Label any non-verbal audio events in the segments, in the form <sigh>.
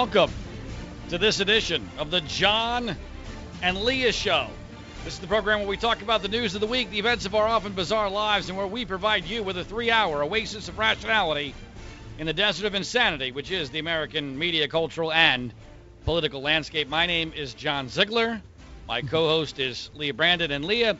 welcome to this edition of the John and Leah Show. This is the program where we talk about the news of the week, the events of our often bizarre lives, and where we provide you with a three hour oasis of rationality in the desert of insanity, which is the American media, cultural, and political landscape. My name is John Ziegler. My <laughs> co host is Leah Brandon. And Leah,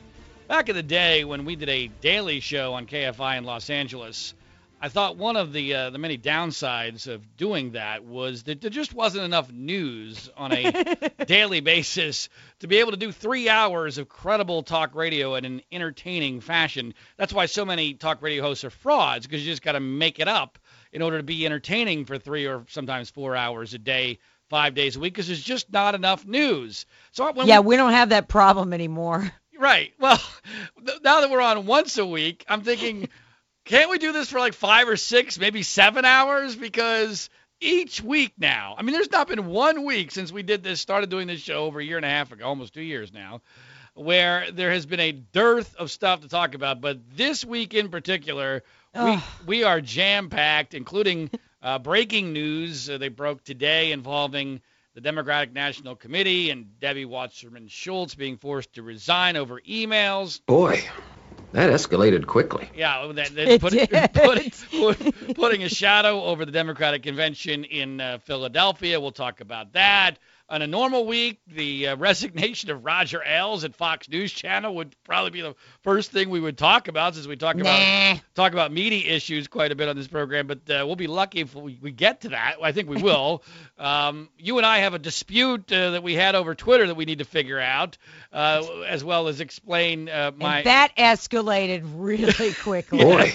back in the day when we did a daily show on KFI in Los Angeles, I thought one of the uh, the many downsides of doing that was that there just wasn't enough news on a <laughs> daily basis to be able to do three hours of credible talk radio in an entertaining fashion. That's why so many talk radio hosts are frauds because you just got to make it up in order to be entertaining for three or sometimes four hours a day, five days a week because there's just not enough news. So yeah, we, we don't have that problem anymore. Right. Well, <laughs> now that we're on once a week, I'm thinking. <laughs> Can't we do this for like five or six, maybe seven hours? Because each week now, I mean, there's not been one week since we did this, started doing this show over a year and a half ago, almost two years now, where there has been a dearth of stuff to talk about. But this week in particular, we, we are jam packed, including uh, breaking news uh, they broke today involving the Democratic National Committee and Debbie Wasserman Schultz being forced to resign over emails. Boy, that escalated quickly. Yeah, that, that put, put, put, putting a shadow over the Democratic convention in uh, Philadelphia. We'll talk about that. On a normal week, the uh, resignation of Roger Ailes at Fox News Channel would probably be the first thing we would talk about, since we talk nah. about talk about media issues quite a bit on this program. But uh, we'll be lucky if we, we, get to that. I think we will. <laughs> um, you and I have a dispute uh, that we had over Twitter that we need to figure out, uh, as well as explain uh, my. And that escalated really <laughs> quickly. Boy.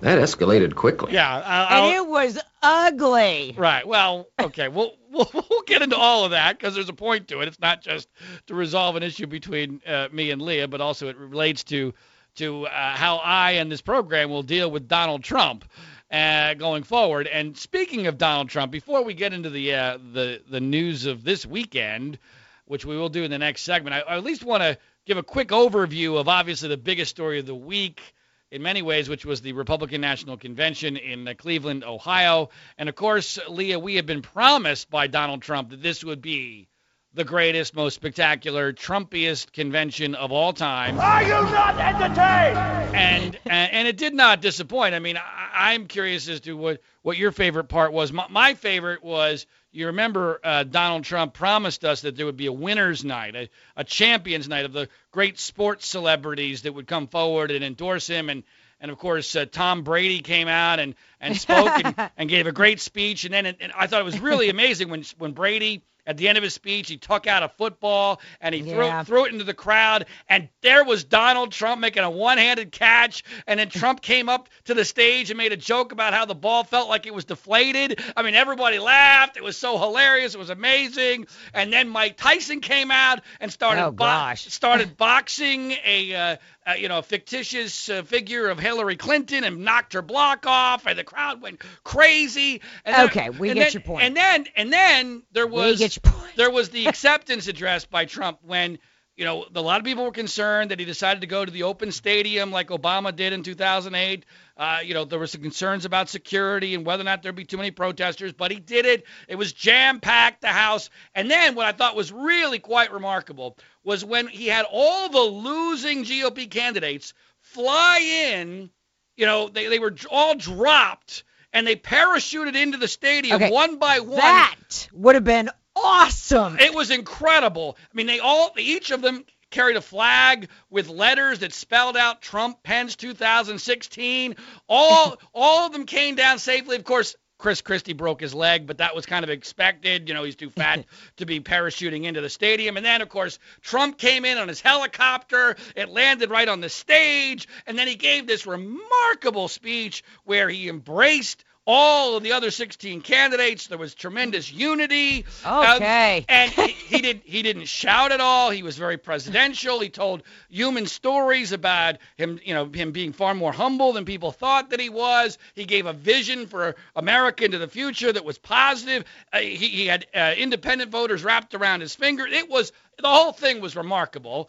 That escalated quickly. Yeah, I'll, and it was ugly. Right. Well, okay. We'll <laughs> we'll, we'll get into all of that because there's a point to it. It's not just to resolve an issue between uh, me and Leah, but also it relates to to uh, how I and this program will deal with Donald Trump uh, going forward. And speaking of Donald Trump, before we get into the uh, the the news of this weekend, which we will do in the next segment, I, I at least want to give a quick overview of obviously the biggest story of the week in many ways, which was the Republican National Convention in uh, Cleveland, Ohio. And of course, Leah, we have been promised by Donald Trump that this would be the greatest, most spectacular, Trumpiest convention of all time. Are you not entertained? And and, and it did not disappoint. I mean, I, am curious as to what what your favorite part was. My, my favorite was you remember uh, Donald Trump promised us that there would be a winners' night, a, a champions' night of the great sports celebrities that would come forward and endorse him. And, and of course, uh, Tom Brady came out and, and spoke and, <laughs> and gave a great speech. And then and I thought it was really amazing when, when Brady – at the end of his speech, he took out a football and he yeah. threw, threw it into the crowd. And there was Donald Trump making a one handed catch. And then <laughs> Trump came up to the stage and made a joke about how the ball felt like it was deflated. I mean, everybody laughed. It was so hilarious. It was amazing. And then Mike Tyson came out and started, oh, bo- started boxing a, uh, uh, you know, a fictitious uh, figure of Hillary Clinton and knocked her block off, and the crowd went crazy. And okay, then, we get then, your point. And then, and then there was there was the acceptance address by Trump when you know, a lot of people were concerned that he decided to go to the open stadium like Obama did in 2008. Uh, you know, there were some concerns about security and whether or not there'd be too many protesters, but he did it. It was jam packed, the House. And then what I thought was really quite remarkable was when he had all the losing GOP candidates fly in, you know, they, they were all dropped and they parachuted into the stadium okay. one by one. That would have been awesome. It was incredible. I mean, they all, each of them carried a flag with letters that spelled out Trump Pence 2016. All <laughs> all of them came down safely. Of course, Chris Christie broke his leg, but that was kind of expected. You know, he's too fat <laughs> to be parachuting into the stadium. And then, of course, Trump came in on his helicopter. It landed right on the stage. And then he gave this remarkable speech where he embraced all of the other 16 candidates. There was tremendous unity. Okay. Um, and he, he did he didn't shout at all. He was very presidential. He told human stories about him, you know, him being far more humble than people thought that he was. He gave a vision for America into the future that was positive. Uh, he, he had uh, independent voters wrapped around his finger. It was the whole thing was remarkable.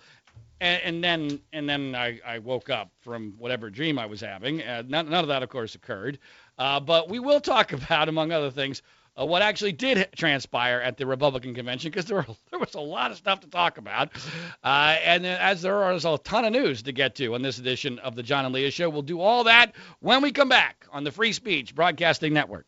And, and, then and then I, I, woke up from whatever dream I was having. Uh, none, none, of that, of course, occurred. Uh, but we will talk <laughs> about, among other things, uh, what actually did transpire at the Republican convention because there, <laughs> there was a lot of stuff to talk about. Uh, and as there is a ton of news to get to on this edition of the John and Leah Show, we'll do all that when we come back on the Free Speech Broadcasting Network.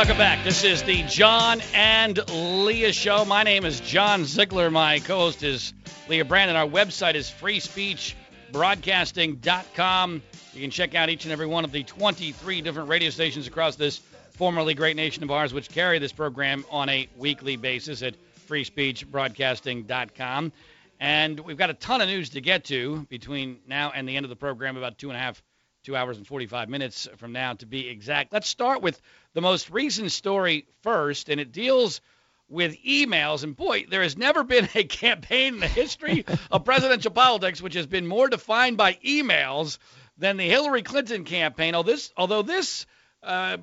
Welcome back. This is the John and Leah Show. My name is John Ziegler. My co host is Leah Brandon. Our website is freespeechbroadcasting.com. You can check out each and every one of the 23 different radio stations across this formerly great nation of ours, which carry this program on a weekly basis at freespeechbroadcasting.com. And we've got a ton of news to get to between now and the end of the program, about two and a half two hours and 45 minutes from now to be exact. Let's start with the most recent story first, and it deals with emails. And boy, there has never been a <laughs> campaign in the history of presidential politics which has been more defined by emails than the Hillary Clinton campaign. Although this, although this uh,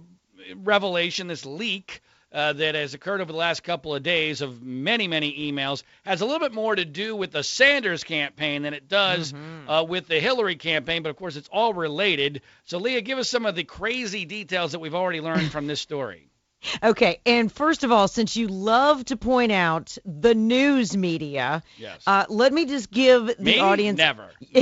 revelation, this leak, uh, that has occurred over the last couple of days of many, many emails has a little bit more to do with the Sanders campaign than it does mm-hmm. uh, with the Hillary campaign. But of course, it's all related. So, Leah, give us some of the crazy details that we've already learned from this story. <laughs> Okay, and first of all, since you love to point out the news media, yes. uh, let me just give the me? audience never. <laughs>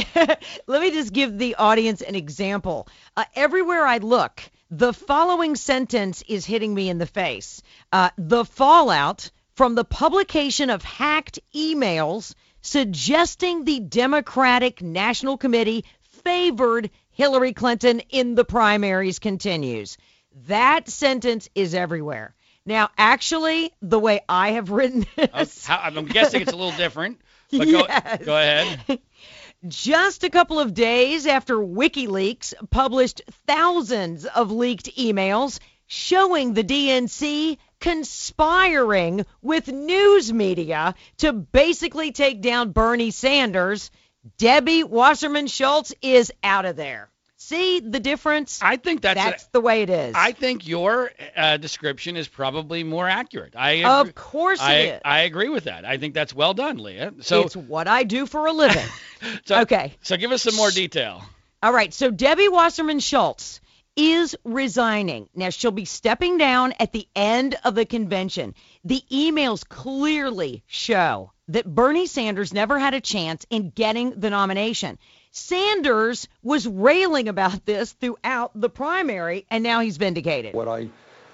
let me just give the audience an example. Uh, everywhere I look, the following sentence is hitting me in the face. Uh, the fallout from the publication of hacked emails suggesting the Democratic National Committee favored Hillary Clinton in the primaries continues. That sentence is everywhere. Now, actually, the way I have written <laughs> this, uh, I'm guessing it's a little different. <laughs> But yes. go, go ahead. <laughs> Just a couple of days after WikiLeaks published thousands of leaked emails showing the DNC conspiring with news media to basically take down Bernie Sanders, Debbie Wasserman Schultz is out of there. See the difference? I think that's that's a, the way it is. I think your uh, description is probably more accurate. I agree, of course I, it is. I agree with that. I think that's well done, Leah. So it's what I do for a living. <laughs> so, okay. So give us some more detail. All right. So Debbie Wasserman Schultz is resigning. Now she'll be stepping down at the end of the convention. The emails clearly show that Bernie Sanders never had a chance in getting the nomination. Sanders was railing about this throughout the primary, and now he's vindicated. What I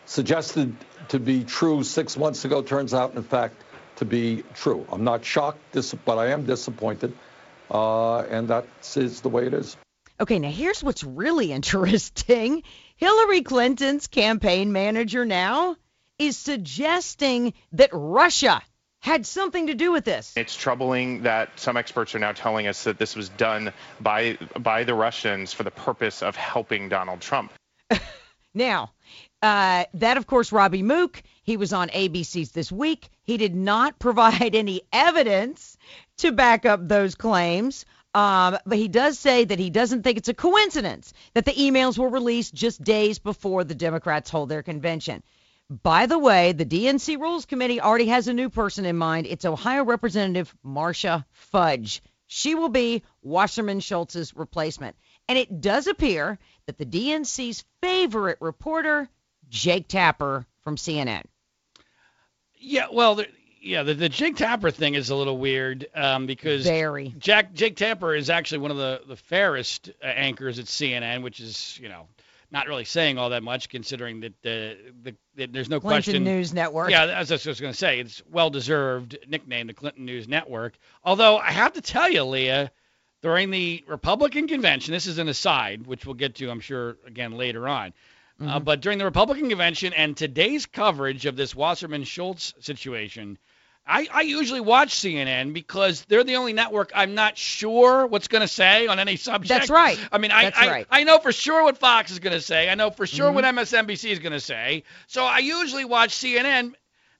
suggested to be true six months ago turns out, in fact, to be true. I'm not shocked, but I am disappointed, uh, and that is the way it is. Okay, now here's what's really <laughs> interesting. Hillary Clinton's campaign manager now is suggesting that Russia had something to do with this. It's troubling that some experts are now telling us that this was done by by the Russians for the purpose of helping Donald Trump. <laughs> now, uh, that of course, Robbie Mook, he was on ABC's this week. He did not <laughs> provide any evidence to back up those claims. Um, but he does say that he doesn't think it's a coincidence that the emails were released just days before the Democrats hold their convention. By the way, the DNC Rules Committee already has a new person in mind. It's Ohio Representative Marcia Fudge. She will be Wasserman Schultz's replacement. And it does appear that the DNC's favorite reporter, Jake Tapper from CNN. Yeah, well, the, yeah, the, the Jake Tapper thing is a little weird um, because Very. Jack Jake Tapper is actually one of the the fairest uh, anchors at CNN, which is you know not really saying all that much considering that the, the, the there's no Clinton question. News Network. Yeah, as I was going to say, it's well deserved nickname, the Clinton News Network. Although I have to tell you, Leah, during the Republican convention, this is an aside, which we'll get to, I'm sure, again later on. Uh, mm-hmm. Uh, but during the Republican convention and today's coverage of this Wasserman Schultz situation, I, I usually watch CNN because they're the only network I'm not sure what's going to say on any subject. That's right. I mean, I, I, right. I know for sure what Fox is going to say. I know for sure mm-hmm. what MSNBC is going to say. So I usually watch CNN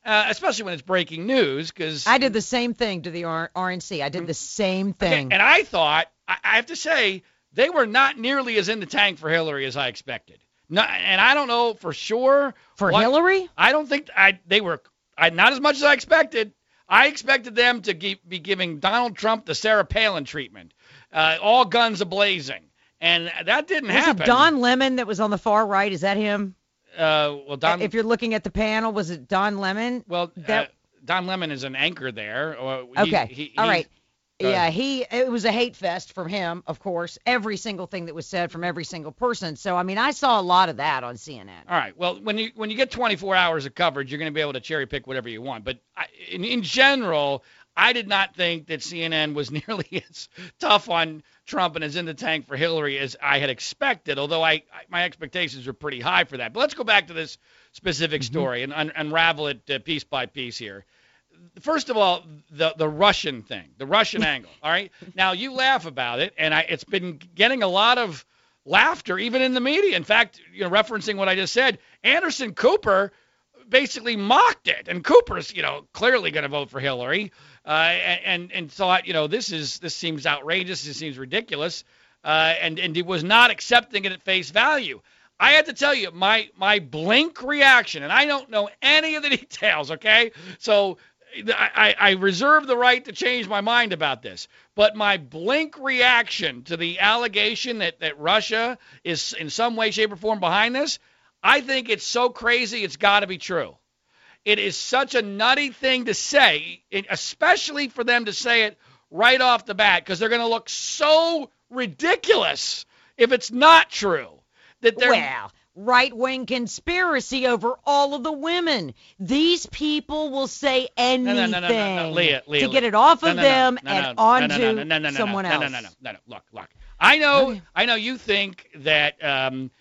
uh, especially when it's breaking news. Because I did the same thing to the R- RNC. I did the same thing. and I thought I, I have to say they were not nearly as in the tank for Hillary as I expected. No, and I don't know for sure For what- Hillary? I don't think I they were I, not as much as I expected. I expected them to be giving Donald Trump the Sarah Palin treatment, uh, all guns a blazing, and that didn't Was happen. it Don Lemon that was on the far right? Is that him? Uh, well, Don. if you're looking at the panel, was it Don Lemon? well, that- uh, Don Lemon is an anchor there. He- Okay. he- All right. Yeah, he it was a hate fest from him, of course. Every single thing that was said from every single person. So I mean, I saw a lot of that on CNN. All right. Well, when you when you get 24 hours of coverage, you're going to be able to cherry pick whatever you want. But I, in, in general, I did not think that CNN was <laughs> nearly as tough on Trump and as in the tank for Hillary as I had expected. Although I, I my expectations were pretty high for that. But let's go back to this specific story and un- unravel it uh, piece by piece here. First of all, the the Russian thing, the Russian angle. All right. Now you laugh about it, and I, it's been getting a lot of laughter even in the media. In fact, you know, referencing what I just said, Anderson Cooper basically mocked it, and Cooper's you know clearly going to vote for Hillary, uh, and and thought you know this is this seems outrageous, this seems ridiculous, uh, and and he was not accepting it at face value. I had to tell you my my blink reaction, and I don't know any of the <laughs> details. Okay, so I, I, reserve the right to change my mind about this. But my blink reaction to the allegation that, that Russia is in some way, shape, or form behind this, I think it's so crazy it's got to be true. It is such a nutty thing to say, especially for them to say it right off the bat, because they're going to look so ridiculous if it's not true. That they're Well, right wing conspiracy over all of the women. These people will say anything to get it off of them and onto someone else. No, no, no, no, no. Look, look. I know, I know you think that um,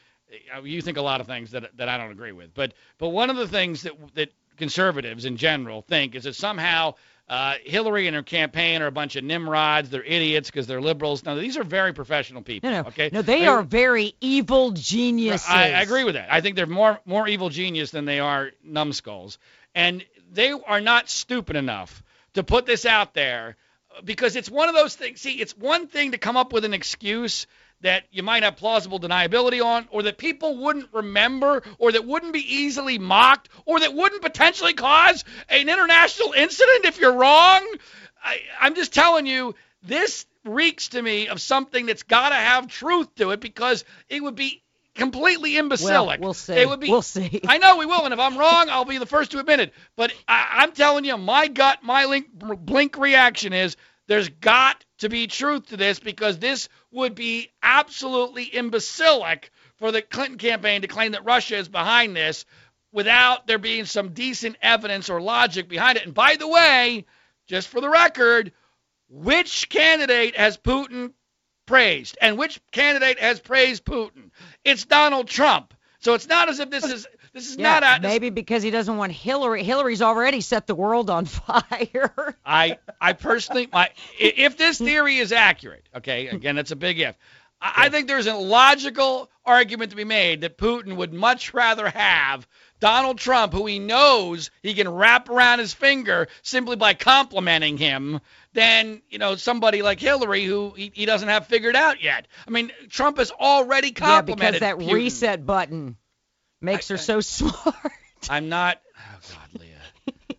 you think a lot of things that that I don't agree with, but but one of the things that that conservatives in general think is that somehow uh, Hillary and her campaign are a bunch of nimrods. They're idiots because they're liberals. Now these are very professional people. No, no, okay, no. They are very evil geniuses. I, I agree with that. I think they're more more evil genius than they are numbskulls, and they are not stupid enough to put this out there because it's one of those things. See, it's one thing to come up with an excuse that you might have plausible deniability on, or that people wouldn't remember, or that wouldn't be easily mocked, or that wouldn't potentially cause an international incident if you're wrong. I, I'm just telling you, this reeks to me of something that's got to have truth to it because it would be completely imbecilic. we'll see. It would be. We'll see. I know we will, and if I'm wrong, I'll be the first to admit it. But I, I'm telling you, my gut, my link, blink reaction is there's got to be truth to this because this would be absolutely imbecilic for the Clinton campaign to claim that Russia is behind this without there being some decent evidence or logic behind it. And by the way, just for the record, which candidate has Putin praised and which candidate has praised Putin? It's Donald Trump. So it's not as if this is this is Yeah, not a, maybe because he doesn't want Hillary. Hillary's already set the world on <laughs> fire. I I personally my if this <laughs> theory is accurate, okay, hmm. again it's a big if. I, I think there's a logical argument to be made that Putin would much rather have Donald Trump, who he knows he can wrap around his finger simply by complimenting him, than you know somebody like Hillary, who he, he doesn't have figured out yet. I mean, Trump has already complimented. yeah, because that Putin. reset button makes I- her so <laughs> smart. I'm not. Oh God, Leah.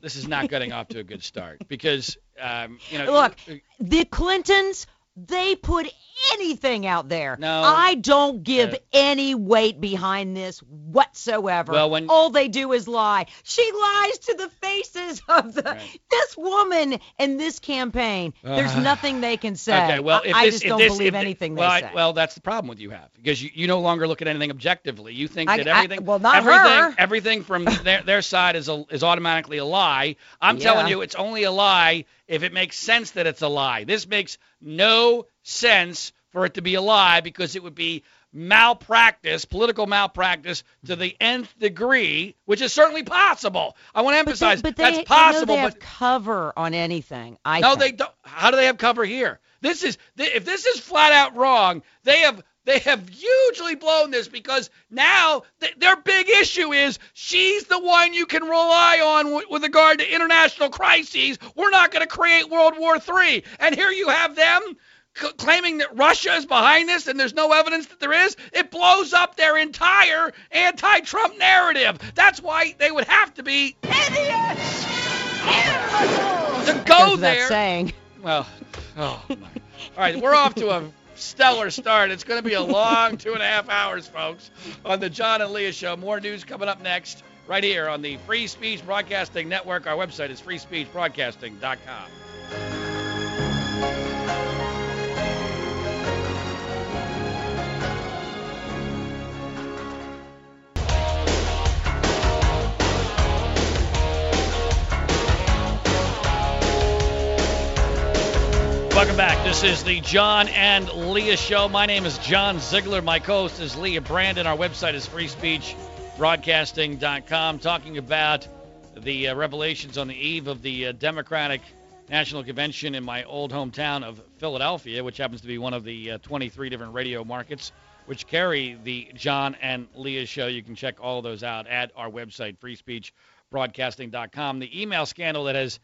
this is not getting off to a good start because um, you know. Look, you- the Clintons, they put anything out there. No. I don't give Uh, any weight behind this whatsoever. Well, when- all they do is lie. She lies to the faces of the Right. this woman and this campaign. There's Uh, nothing they can say. Okay, well, I, if I this, just if don't this, believe anything well, they I- say. well, that's the problem with you have because you, you no longer look at anything objectively. You think I- that I- everything, well, not everything, her. everything from their their side is a, is automatically a lie. I'm <laughs> telling you, it's only a lie if it makes sense that it's a lie. This makes no sense for it to be a lie because it would be malpractice, political malpractice to the nth degree, which is certainly possible. I want to but they, emphasize but they, that's possible, but cover on anything. I no, think. they don't. How do they have cover here? This is if this is flat out wrong. They have they have hugely blown this because now th- their big issue is she's the one you can rely on w- with regard to international crises. We're not going to create World War III. And here you have them c- claiming that Russia is behind this and there's no evidence that there is. It blows up their entire anti Trump narrative. That's why they would have to be idiots! To go there. that saying. Well, oh my. All right, we're off to a stellar start. It's going to be a long two and a half hours, folks, on the John and Leah Show. More news coming up next, right here on the Free Speech Broadcasting Network. Our website is freespeechbroadcasting.com. Welcome back. This is the John and Leah Show. My name is John Ziegler. My co-host is Leah Brandon. Our website is freespeechbroadcasting.com. Talking about the uh, revelations on the eve of the uh, Democratic National Convention in my old hometown of Philadelphia, which happens to be one of the uh, 23 different radio markets which carry the John and Leah Show. You can check all those out at our website, freespeechbroadcasting.com. The email scandal that has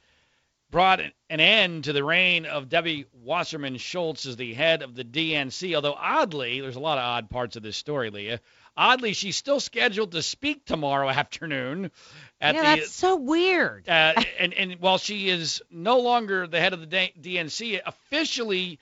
brought an end to the reign of Debbie Wasserman Schultz as the head of the DNC. Although oddly, there's a lot of odd parts of this story, Leah. Oddly, she's still scheduled to speak tomorrow <laughs> afternoon at yeah, the that's so weird. uh, and and while she is no longer the head of the DNC officially,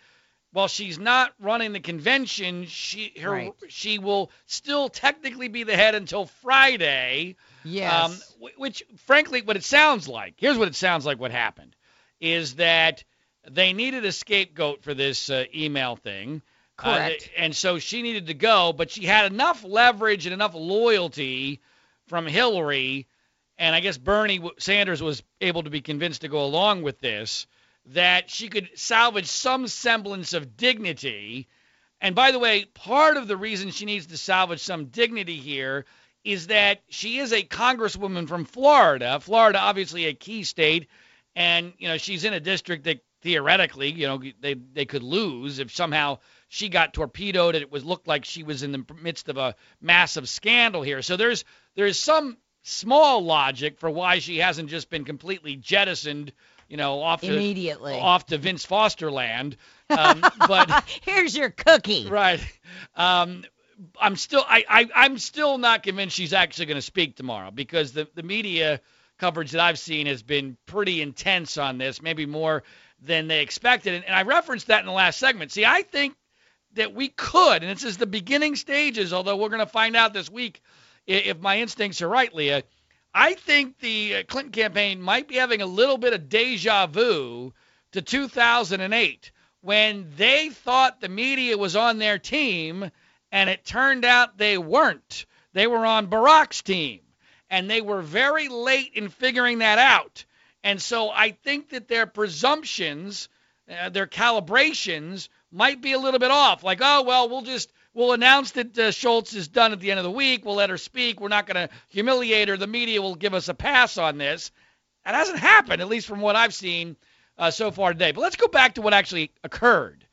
while she's not running the convention, she her Right. she will still technically be the head until Friday. yes. Um, which, frankly, what it sounds like, here's what it sounds like what happened, is that they needed a scapegoat for this uh, email thing. Uh, Correct. and so she needed to go, but she had enough leverage and enough loyalty from Hillary, and I guess Bernie Sanders was able to be convinced to go along with this, that she could salvage some semblance of dignity. And by the way, part of the reason she needs to salvage some dignity here is that she is a congresswoman from Florida. Florida, obviously a key state, and you know she's in a district that theoretically, you know, they they could lose if somehow she got torpedoed and it was looked like she was in the midst of a massive scandal here. So there's there's some small logic for why she hasn't just been completely jettisoned, you know, off to Immediately. off to Vince Foster land. <laughs> Um, but Here's your cookie. Right. Um, I'm still I, I I'm still not convinced she's actually going to speak tomorrow because the the media coverage that I've seen has been pretty intense on this, maybe more than they expected. And, and I referenced that in the last segment. See, I think that we could, and this is the beginning stages, although we're going to find out this week if my instincts are right, Leah. I think the uh, Clinton campaign might be having a little bit of deja vu to 2008 when they thought the media was on their team and it turned out they weren't. They were on Barack's team and they were very late in figuring that out. And so I think that their presumptions, uh, their calibrations might be a little bit off. Like, oh, well, we'll just we'll announce that uh, Schultz is done at the end of the week. We'll let her speak. We're not going to humiliate her. The media will give us a pass on this. That hasn't happened, at least from what I've seen uh, so far today. But let's go back to what actually occurred,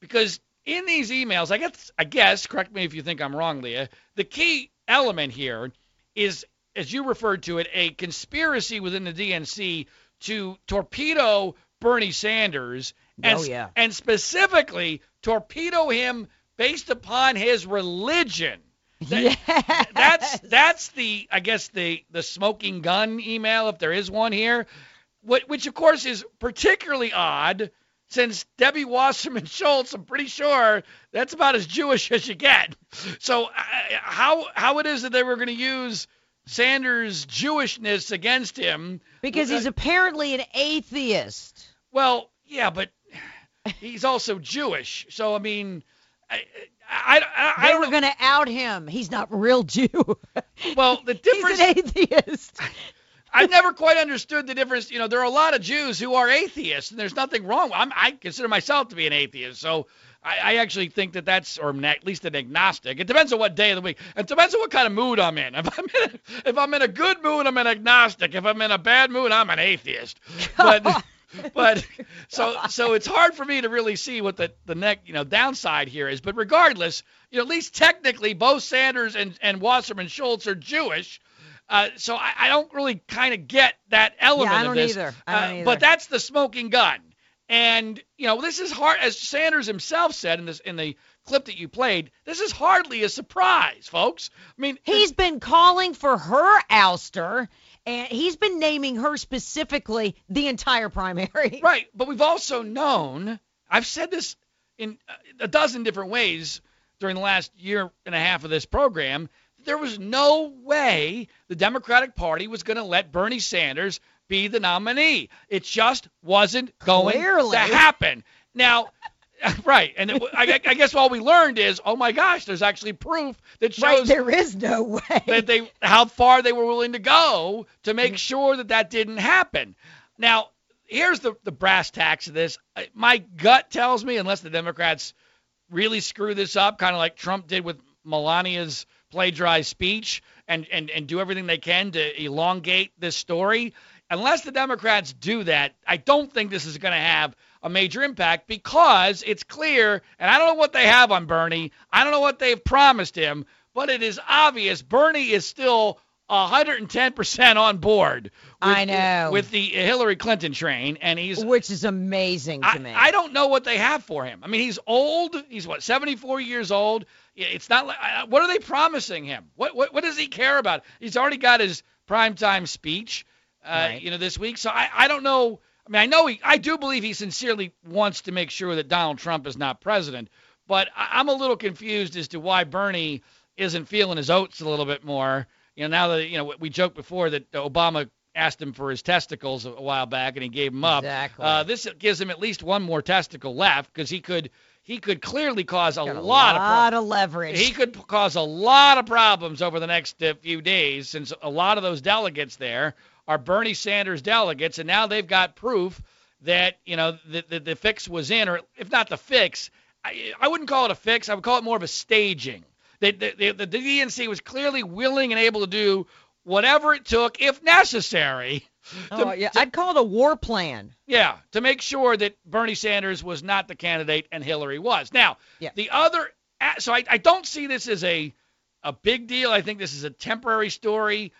because in these emails, I guess, I guess, correct me if you think I'm wrong, Leah. The key element here is, as you referred to it, a conspiracy within the DNC to torpedo Bernie Sanders, and, Oh, yeah. and specifically torpedo him based upon his religion. That- Yes. that's that's the I guess the the smoking gun email if there is one here, Wh- which of course is particularly odd since Debbie Wasserman <laughs> Schultz. I'm pretty sure that's about as Jewish as you get. So uh, how how it is that they were going to use Sanders' Jewishness against him? because uh, he's apparently an atheist. Well, yeah, but he's also Jewish. So I mean. I, I, I, I They were going to out him. He's not a real Jew. Well, the difference <laughs> He's an atheist. I've never quite understood the difference. You know, there are a lot of Jews who are atheists, and there's nothing wrong. I'm, I consider myself to be an atheist, so I, I actually think that that's, or at least an agnostic. It depends on what day of the week. It depends on what kind of mood I'm in. <laughs> If I'm in a, if I'm in a good mood, I'm an agnostic. If I'm in a bad mood, I'm an atheist. <laughs> But but so so it's hard for me to really see what the the neck you know downside here is. But regardless, you know at least technically both Sanders and and Wasserman Schultz are Jewish. Uh, so I, I don't really kind of get that element Yeah, I of don't this. either. I don't Uh, either. But that's the smoking gun. And you know this is hard, as Sanders himself said in this in the clip that you played. This is hardly a surprise, folks. I mean, He's been calling for her ouster, and he's been naming her specifically the entire primary. <laughs> Right, but we've also known, I've said this in uh, a dozen different ways during the last year and a half of this program, there was no way the Democratic Party was going to let Bernie Sanders be the nominee. It just wasn't going Clearly. to happen. Now, <laughs> right, and it, I, I guess all we learned is, oh my gosh, there's actually proof that shows Right, there is no way. that they how far they were willing to go to make mm-hmm. sure that that didn't happen. Now, here's the the brass tacks of this. My gut tells me, unless the Democrats really screw this up, kind of like Trump did with Melania's plagiarized speech, and and and do everything they can to elongate this story. Unless the Democrats do that, I don't think this is going to have a major impact because it's clear, and I don't know what they have on Bernie. I don't know what they've promised him, but it is obvious Bernie is still 110% on board. With, I know. With the Hillary Clinton train, and he's which is amazing to I, me. I don't know what they have for him. I mean, he's old. He's what, 74 years old. It's not like what are they promising him? What what what does he care about? He's already got his primetime speech, uh, Right. you know, this week. So I I don't know. I mean, I know he. I do believe he sincerely wants to make sure that Donald Trump is not president. But I, I'm a little confused as to why Bernie isn't feeling his oats a little bit more. You know, now that you know we joked before that Obama asked him for his testicles a, while back and he gave them up. Exactly. Uh, this gives him at least one more testicle left because he could he could clearly cause a a lot, of lot problems. of leverage. He could cause a lot of problems over the next uh, few days since a lot of those delegates there are Bernie Sanders delegates, and now they've got proof that you know the, the, the fix was in, or if not the fix, I, I wouldn't call it a fix. I would call it more of a staging. The, the, the, the DNC was clearly willing and able to do whatever it took, if necessary. Oh, to- oh, yeah, to- I'd call it a war plan. yeah, to make sure that Bernie Sanders was not the candidate and Hillary was. Now, Yeah. the other, so I, I don't see this as a a big deal. I think this is a temporary story,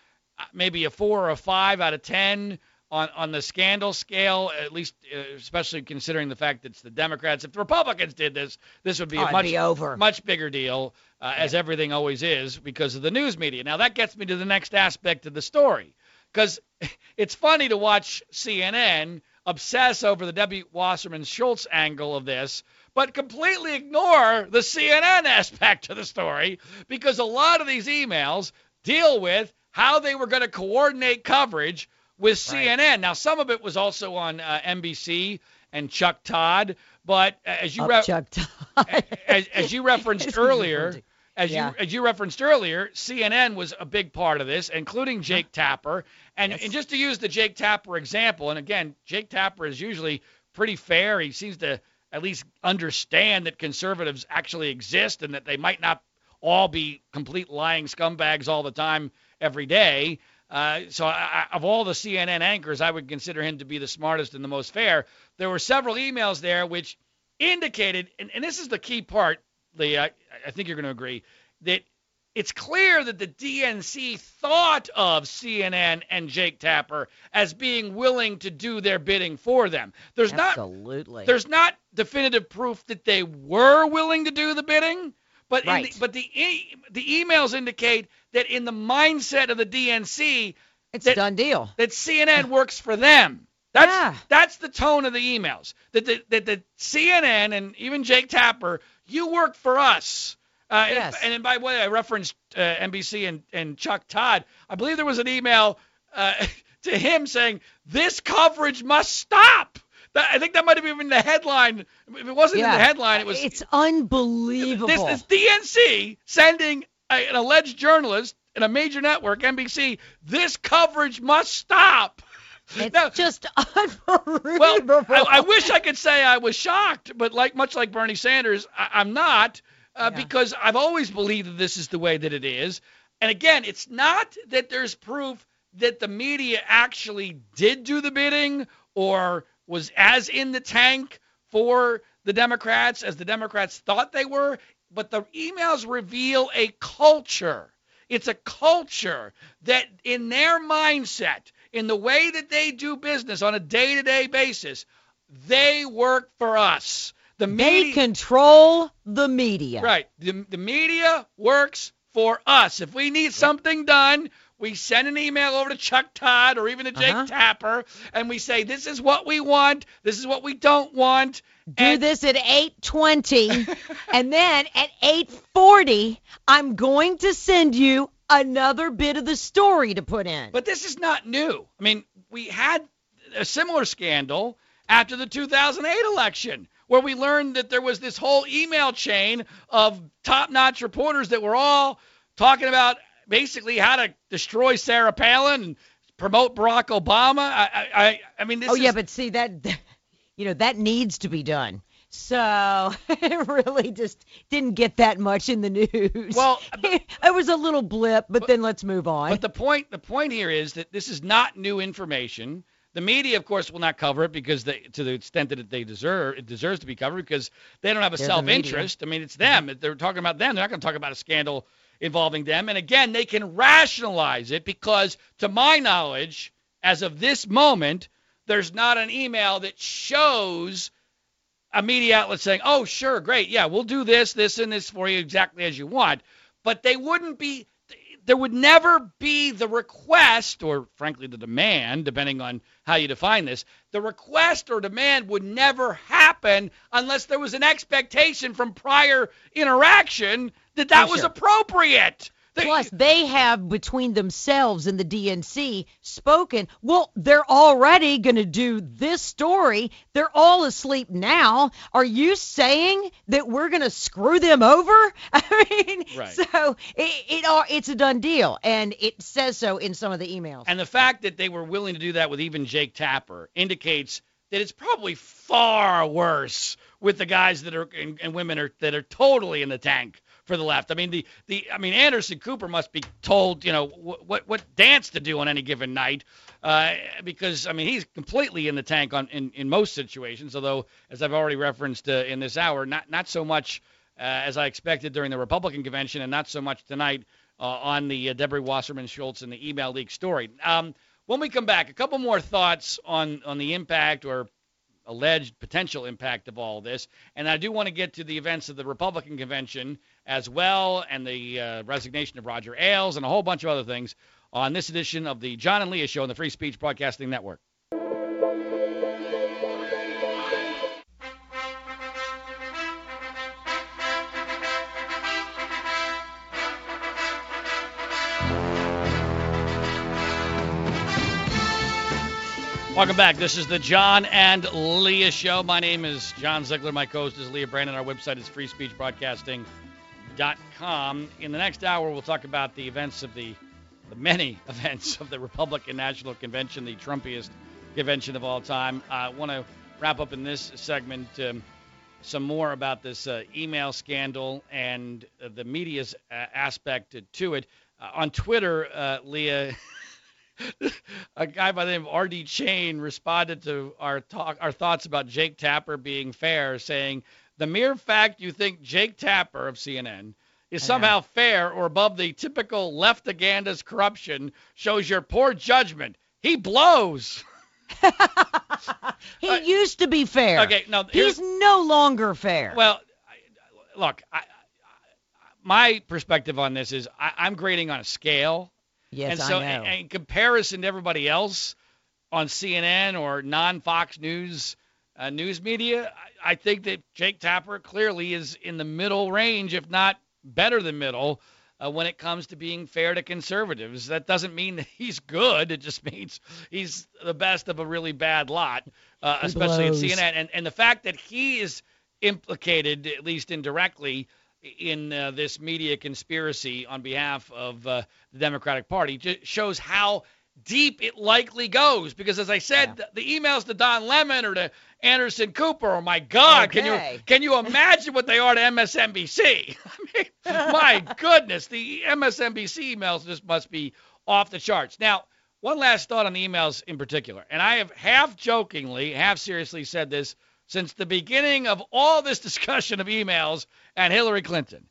maybe a four or a five out of ten on on the scandal scale. At least, uh, especially considering the fact that it's the Democrats. If the Republicans did this, this would be Oh, a much be over. much bigger deal, uh, as everything always is, because of the news media. Now that gets me to the next aspect of the story, because <laughs> it's funny to watch CNN obsess over the Debbie Wasserman Schultz angle of this, but completely ignore the CNN <laughs> aspect of the story, because a lot of these emails deal with how they were going to coordinate coverage with Right. CNN. Now, some of it was also on uh, NBC and Chuck Todd, but uh, as you re- Chuck Todd. as, <laughs> as you referenced earlier, as Yeah. you as you referenced earlier, CNN was a big part of this, including Jake Tapper. And, Yes. and just to use the Jake Tapper example, and again, Jake Tapper is usually pretty fair. He seems to at least understand that conservatives actually exist and that they might not all be complete lying scumbags all the time every day. Uh, so I, of all the CNN anchors, I would consider him to be the smartest and the most fair. There were several emails there which indicated, and, and this is the key part, Lee, I, I think you're going to agree, that it's clear that the DNC thought of CNN and Jake Tapper as being willing to do their bidding for them. There's not Absolutely. there's not definitive proof that they were willing to do the bidding, but in Right. the, but the e- the emails indicate that in the mindset of the DNC it's that- a done deal. that CNN works for them. That's Yeah. that's the tone of the emails. That the, that the CNN and even Jake Tapper, you work for us. Uh, and- Yes. and, by the way, I referenced uh, NBC and, and Chuck Todd. I believe there was an email uh, <laughs> to him saying this coverage must stop. That, I think that might have been the headline. If it wasn't in the headline, it was It's unbelievable. this is DNC sending a, an alleged journalist in a major network, NBC. This coverage must stop. It's Now- just <laughs> well, unbelievable. I, I wish I could say I was shocked, but like much like Bernie Sanders, I, I'm not uh, Yeah. because I've always believed that this is the way that it is. And again, it's not that there's proof that the media actually did do the bidding or was as in the tank for the Democrats as the Democrats thought they were, but the emails reveal a culture. It's a culture that in their mindset, in the way that they do business on a day-to-day basis, they work for us. The They control the media. Right. The, the media works for us. If we need something done, we send an email over to Chuck Todd or even to Jake Uh-huh. Tapper, and we say, this is what we want, this is what we don't want. Do and, this at 8:20 <laughs> and then at 8:40 I'm going to send you another bit of the story to put in. But this is not new. I mean, we had a similar scandal after the 2008 election where we learned that there was this whole email chain of top-notch reporters that were all talking about basically how to destroy Sarah Palin and promote Barack Obama. I, I, I, mean, this oh is, yeah, but see that <laughs> you know that needs to be done. So <laughs> it really just didn't get that much in the news. Well, <laughs> it was a little blip, but, then let's move on. But the point the point here is that this is not new information. The media, of course, will not cover it because they, to the extent that they deserve, it deserves to be covered because they don't have a They're self-interest. I mean, it's them. They're talking about them. They're not going to talk about a scandal involving them. And again, they can rationalize it because, to my knowledge, as of this moment, there's not an email that shows a media outlet saying, "Oh, sure, great, yeah, we'll do this, this, and this for you exactly as you want." But they wouldn't be. There would never be the request, or frankly, the demand, depending on how you define this. The request or demand would never happen unless there was an expectation from prior interaction that that was sure. appropriate. They- Plus, they have between themselves and the DNC spoken. Well, they're already going to do this story. They're all asleep now. Are you saying that we're going to screw them over? <laughs> I mean, Right. so it, it it's a done deal, and it says so in some of the emails. And the fact that they were willing to do that with even Jake Tapper indicates that it's probably far worse with the guys that are and, and women are that are totally in the tank for the left. I mean the the I mean Anderson Cooper must be told you know what what, what dance to do on any given night uh, because I mean he's completely in the tank on in, in most situations. Although as I've already referenced uh, in this hour, not not so much uh, as I expected during the Republican convention, and not so much tonight uh, on the uh, Deborah Wasserman Schultz and the email leak story. Um, when we come back, a couple more thoughts on on the impact or alleged potential impact of all this, and I do want to get to the events of the Republican convention as well, and the uh, resignation of Roger Ailes, and a whole bunch of other things on this edition of the John and Leah Show on the Free Speech Broadcasting Network. Welcome back. This is the John and Leah Show. My name is John Ziegler. My co-host is Leah Brandon. Our website is freespeechbroadcasting.com. In the next hour, we'll talk about the events of the, the many <laughs> events of the Republican National Convention, the Trumpiest convention of all time. I want to wrap up in this segment um, some more about this uh, email scandal and uh, the media's uh, aspect to it. Uh, on Twitter, uh, Leah. <laughs> a guy by the name of R.D. Chain responded to our talk, our thoughts about Jake Tapper being fair, saying, "The mere fact you think Jake Tapper of CNN is somehow fair or above the typical left-agandist corruption shows your poor judgment. He blows." <laughs> he uh, used to be fair. Okay, no, he's no longer fair. Well, I- look, I, I, my perspective on this is I, I'm grading on a scale. yes, and so, I know. in- in comparison to everybody else on CNN or non-Fox News uh, news media, I, think that Jake Tapper clearly is in the middle range, if not better than middle, uh, when it comes to being fair to conservatives. That doesn't mean <laughs> that he's good. It just means he's the best of a really bad lot, uh, especially at CNN. And and the fact that he is implicated, at least indirectly, in uh, this media conspiracy on behalf of uh, the Democratic Party just shows how deep it likely goes. Because as I said, Yeah. the, the emails to Don Lemon or to Anderson Cooper, oh my God, can you can you imagine what they are to MSNBC? <laughs> I mean, my goodness, the MSNBC emails just must be off the charts. Now, one last thought on the emails in particular, and I have half jokingly, half seriously said this since the beginning of all this <laughs> discussion of emails and Hillary Clinton.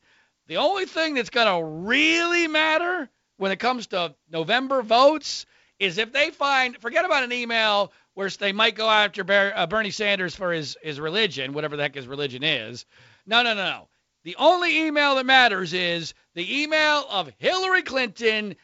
The only thing that's going to really matter when it comes to November votes is if they find, forget about an email where they might go after uh, Bernie Sanders for his, his religion, whatever the heck his religion is. No, no, no, no. The only email that matters is the email of Hillary Clinton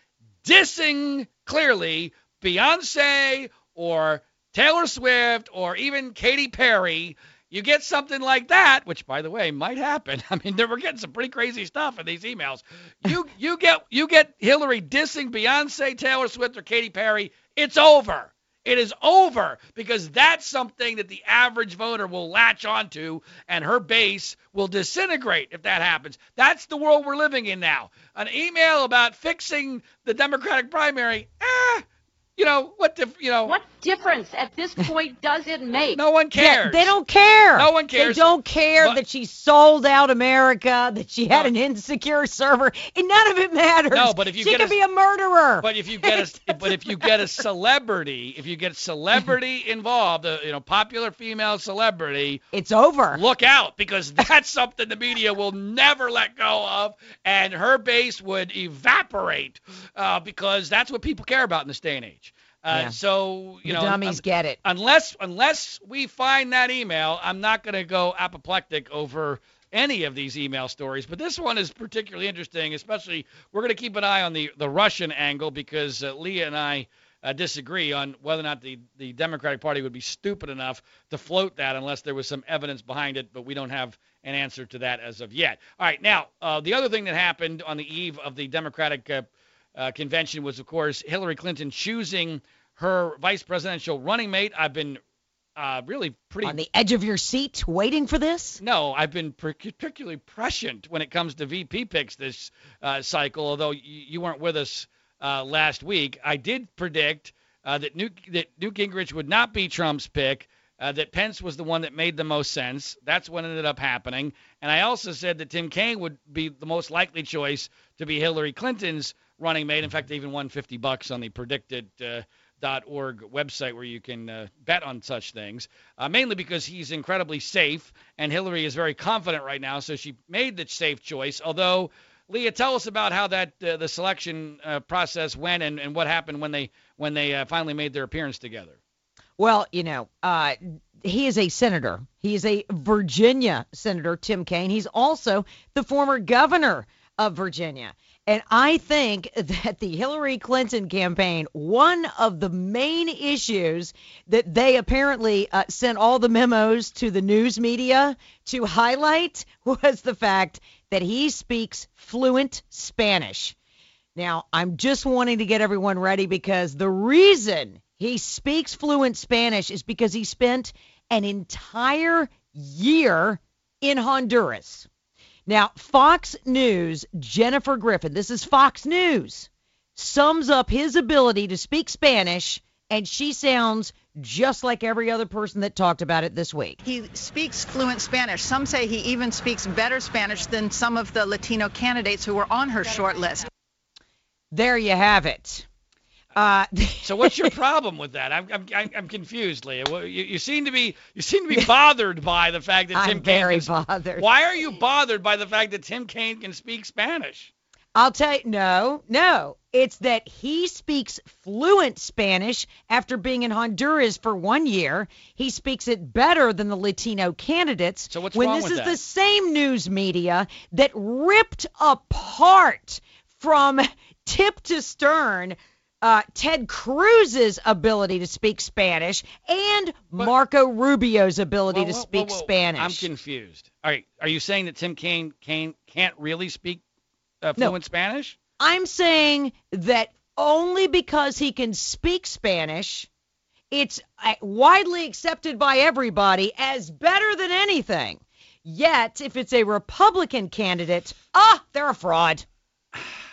dissing clearly Beyonce or Taylor Swift or even Katy Perry, you get something like that, which by the way might happen. <laughs> I mean, we're getting some pretty crazy stuff in these emails. You you get you get Hillary dissing Beyonce, Taylor Swift, or Katy Perry, it's over. It is over because that's something that the average voter will latch onto and her base will disintegrate if that happens. That's the world we're living in now. An email about fixing the Democratic primary, eh, you know what? Dif- you know what difference at this point <laughs> does it make? No one cares. Yeah, they don't care. No one cares. They don't care but, that she sold out America, that she had an insecure server, and none of it matters. No, but if you she get could a, be a murderer. But if you get a, <laughs> but if you get a celebrity, if you get celebrity involved, a you know popular female celebrity, it's over. Look out because that's something the media will never let go of, and her base would evaporate uh, because that's what people care about in this day and age. Uh, yeah. So you the know, dummies un- get it. Unless unless we find that email, I'm not going to go apoplectic over any of these email stories. But this one is particularly interesting, especially we're going to keep an eye on the the Russian angle because uh, Leah and I. Uh, disagree on whether or not the, the Democratic Party would be stupid enough to float that unless there was some evidence behind it, but we don't have an answer to that as of yet. All right, now, uh, the other thing that happened on the eve of the Democratic uh, convention was, of course, Hillary Clinton choosing her vice presidential running mate. I've been uh, really pretty on the edge of your seat waiting for this. No, I've been particularly prescient when it comes to VP picks this uh, cycle. Although you, you weren't with us uh, last week, I did predict uh, that Newt, that Newt Gingrich would not be Trump's pick. Uh, that Pence was the one that made the most sense. That's what ended up happening. And I also said that Tim Kaine would be the most likely choice to be Hillary Clinton's running mate. In fact, they even won 50 bucks on the PredictIt. Uh, .org website where you can uh, bet on such things, uh, mainly because he's incredibly safe and Hillary is very confident right now, so she made the safe choice. Although, Leah, tell us about how that uh, the selection uh, process went and, and what happened when they when they uh, finally made their appearance together. Well, you know, uh, he is a senator. He is a Virginia senator, Tim Kaine. He's also the former governor of Virginia. And I think that the Hillary Clinton campaign, one of the main issues that they apparently uh, sent all the memos to the news media to highlight <laughs> was the fact that he speaks fluent Spanish. Now, I'm just wanting to get everyone ready because the reason he speaks fluent Spanish is because he spent an entire year in Honduras. Now, Fox News, Jennifer Griffin, this is Fox News, sums up his ability to speak Spanish, and she sounds just like every other person that talked about it this week. He speaks fluent Spanish. Some say he even speaks better Spanish than some of the Latino candidates who were on her short list. There you have it. Uh, <laughs> so what's your problem with that? I'm I'm I'm confused, Leah. You, you seem to be you seem to be <laughs> bothered by the fact that Tim I'm very bothered. Why are you bothered by the fact that Tim Kaine can speak Spanish? I'll tell you, no, no. It's that he speaks fluent Spanish after being in Honduras for one year. He speaks it better than the Latino candidates. So what's when wrong this with is that? the same news media that ripped apart from <laughs> tip to stern uh, Ted Cruz's ability to speak Spanish and But- Marco Rubio's ability Whoa, to speak whoa. Spanish. I'm confused. All right, are you saying that Tim Kaine, Kaine can't really speak uh, No. fluent Spanish? I'm saying that only because he can speak Spanish, it's uh, widely accepted by everybody as better than anything. Yet, if it's a Republican candidate, ah, they're a fraud.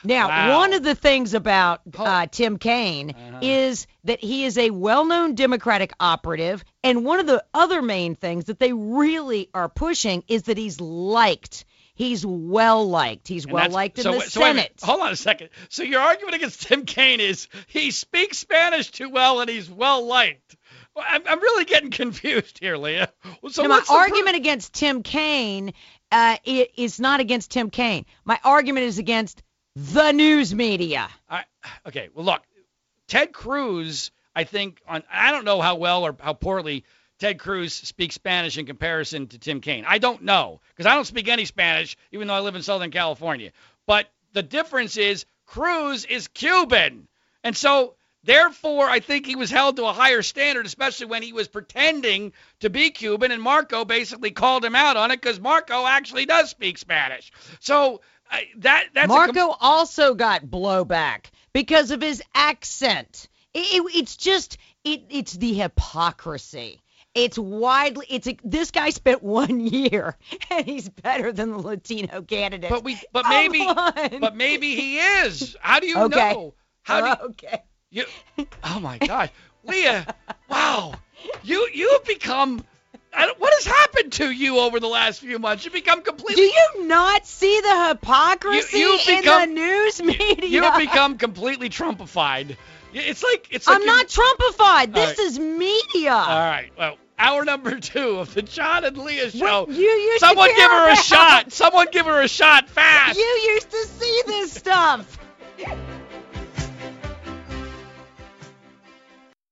Now, Wow. one of the things about uh, Tim Kaine Uh-huh. is that he is a well-known Democratic operative, and one of the other main things that they really are pushing is that he's liked. He's well liked. He's And well liked in so, the so wait. Senate. Hold on a second. So your argument against Tim Kaine is he speaks Spanish too well and he's well liked. Well, I'm, I'm really getting confused here, Leah. So Now, my what's the pro- argument against Tim Kaine uh, is not against Tim Kaine. My argument is against the news media. I, okay, well, look, Ted Cruz, I think, on I don't know how well or how poorly Ted Cruz speaks Spanish in comparison to Tim Kaine. I don't know because I don't speak any Spanish, even though I live in Southern California. But the difference is Cruz is Cuban, and so therefore I think he was held to a higher standard, especially when he was pretending to be Cuban, and Marco basically called him out on it because Marco actually does speak Spanish. So. I, that that's a com- Marco also got blowback because of his accent. It, it- it's just it, it's the hypocrisy. It's widely it's a, this guy spent <laughs> one year and he's better than the Latino candidate. But we, but Come maybe, on. but maybe he is. How do you Okay. know? How do you, <laughs> okay. you? Oh my God, Leah! Wow, you you have become. What has happened to you over the last few months? You've become completely. Do you not see the hypocrisy You- you've in the news media? You have become completely Trumpified. It's like it's. Like I'm not Trumpified. This right. is media. All right. Well, hour number two of the John and Leah show. What you used Someone give her a shot. Someone give her a shot fast. You used to see this stuff. <laughs>